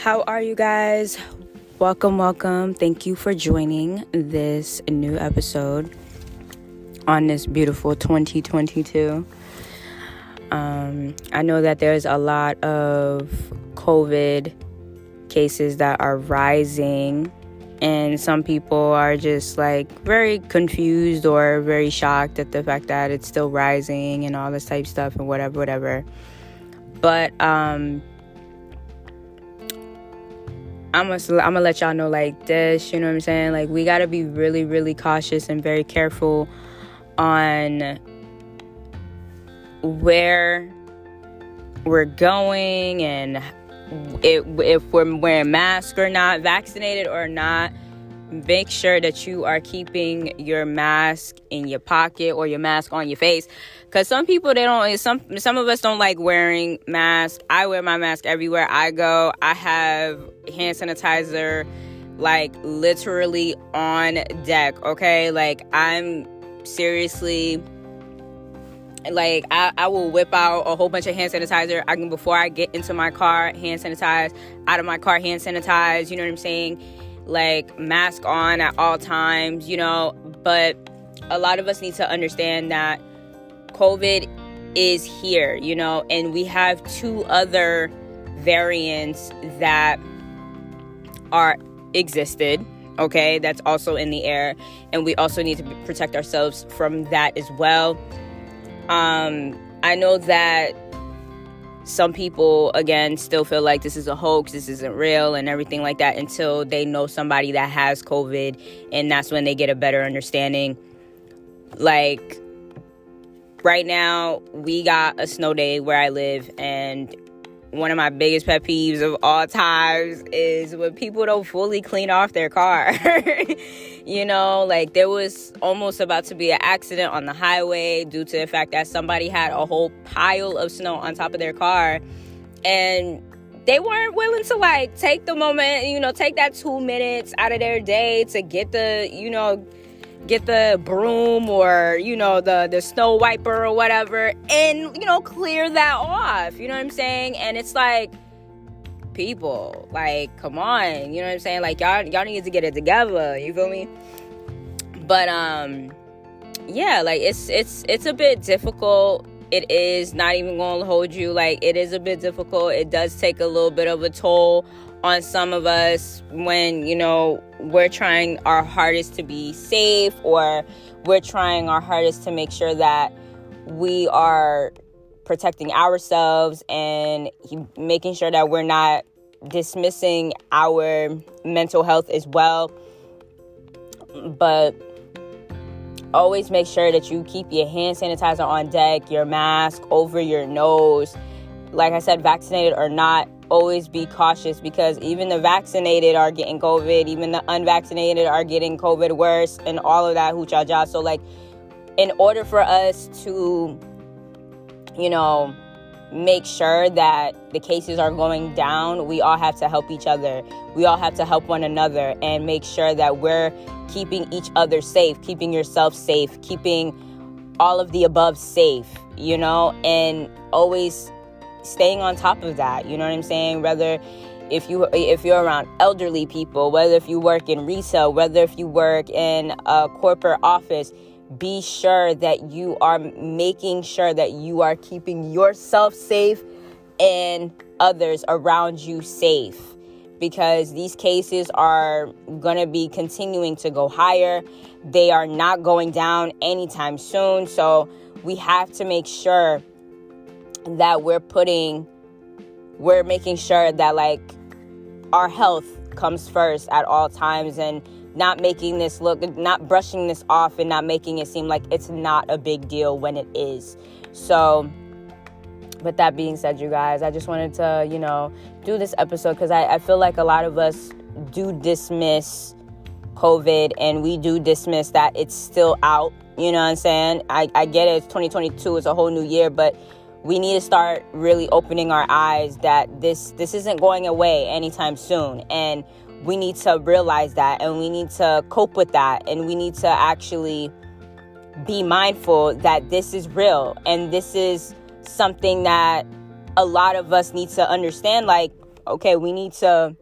How are you guys? Welcome, welcome. Thank you for joining this new episode on this beautiful 2022. Um, I know that there's a lot of COVID cases that are rising, and some people are just like very confused or very shocked at the fact that it's still rising and all this type stuff and whatever, whatever. But um, I'm gonna I'm gonna let y'all know like this, you know what I'm saying? Like we gotta be really, really cautious and very careful on where we're going and if, if we're wearing masks or not, vaccinated or not. Make sure that you are keeping your mask in your pocket or your mask on your face. Because some people they don't some some of us don't like wearing masks. I wear my mask everywhere i go. I have hand sanitizer like literally on deck okay? Like i'm seriously like I, I will whip out a whole bunch of hand sanitizer. I can before i get into my car hand sanitize out of my car hand sanitize you know what i'm saying like mask on at all times you know? But a lot of us need to understand that COVID is here, you know, and we have two other variants that are existed, okay, that's also in the air, and we also need to protect ourselves from that as well. Um, I know that some people again still feel like this is a hoax, this isn't real, and everything like that until they know somebody that has COVID, and that's when they get a better understanding. Like, right now we got a snow day where I live, and one of my biggest pet peeves of all times is when people don't fully clean off their car. you know, like there was almost about to be an accident on the highway due to the fact that somebody had a whole pile of snow on top of their car and they weren't willing to like take the moment, you know, take that 2 minutes out of their day to get the, you know, get the broom or you know the the snow wiper or whatever and you know clear that off you know what i'm saying? And it's like people like come on you know what i'm saying? Like y'all y'all need to get it together you feel me? But um yeah like it's it's it's a bit difficult. It is not even gonna hold you. Like it is a bit difficult. It does take a little bit of a toll on some of us when you know we're trying our hardest to be safe or we're trying our hardest to make sure that we are protecting ourselves and making sure that we're not dismissing our mental health as well. But always make sure that you keep your hand sanitizer on deck your mask over your nose. Like i said vaccinated or not always be cautious because even the vaccinated are getting COVID, even the unvaccinated are getting COVID worse, and all of that hoocha ja. So, like, in order for us to, you know, make sure that the cases are going down, we all have to help each other. We all have to help one another and make sure that we're keeping each other safe, keeping yourself safe, keeping all of the above safe, you know, and always staying on top of that. You know what I'm saying? Whether if you if you're around elderly people, whether if you work in retail, whether if you work in a corporate office, be sure that you are making sure that you are keeping yourself safe and others around you safe because these cases are going to be continuing to go higher. They are not going down anytime soon. So we have to make sure that we're putting we're making sure that like our health comes first at all times and not making this look not brushing this off and not making it seem like it's not a big deal when it is. So with that being said you guys i just wanted to you know do this episode because I, I feel like a lot of us do dismiss covid and we do dismiss that it's still out you know what i'm saying? I, I get it it's 2022 it's a whole new year but we need to start really opening our eyes that this this isn't going away anytime soon. And we need to realize that and we need to cope with that. And we need to actually be mindful that this is real. And this is something that a lot of us need to understand like okay, we need to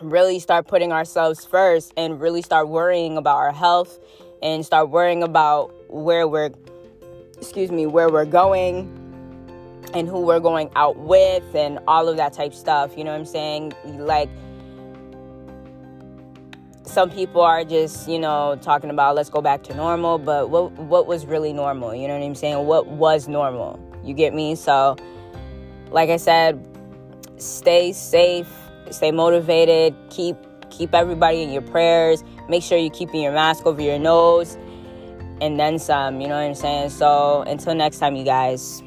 really start putting ourselves first and really start worrying about our health and start worrying about where we're excuse me, where we're going and who we're going out with and all of that type stuff. You know what I'm saying? Like some people are just, you know, talking about let's go back to normal, but what what was really normal? You know what I'm saying? What was normal? You get me? So like I said, stay safe, stay motivated, keep keep everybody in your prayers. Make sure you're keeping your mask over your nose and then some, you know what I'm saying? So until next time you guys.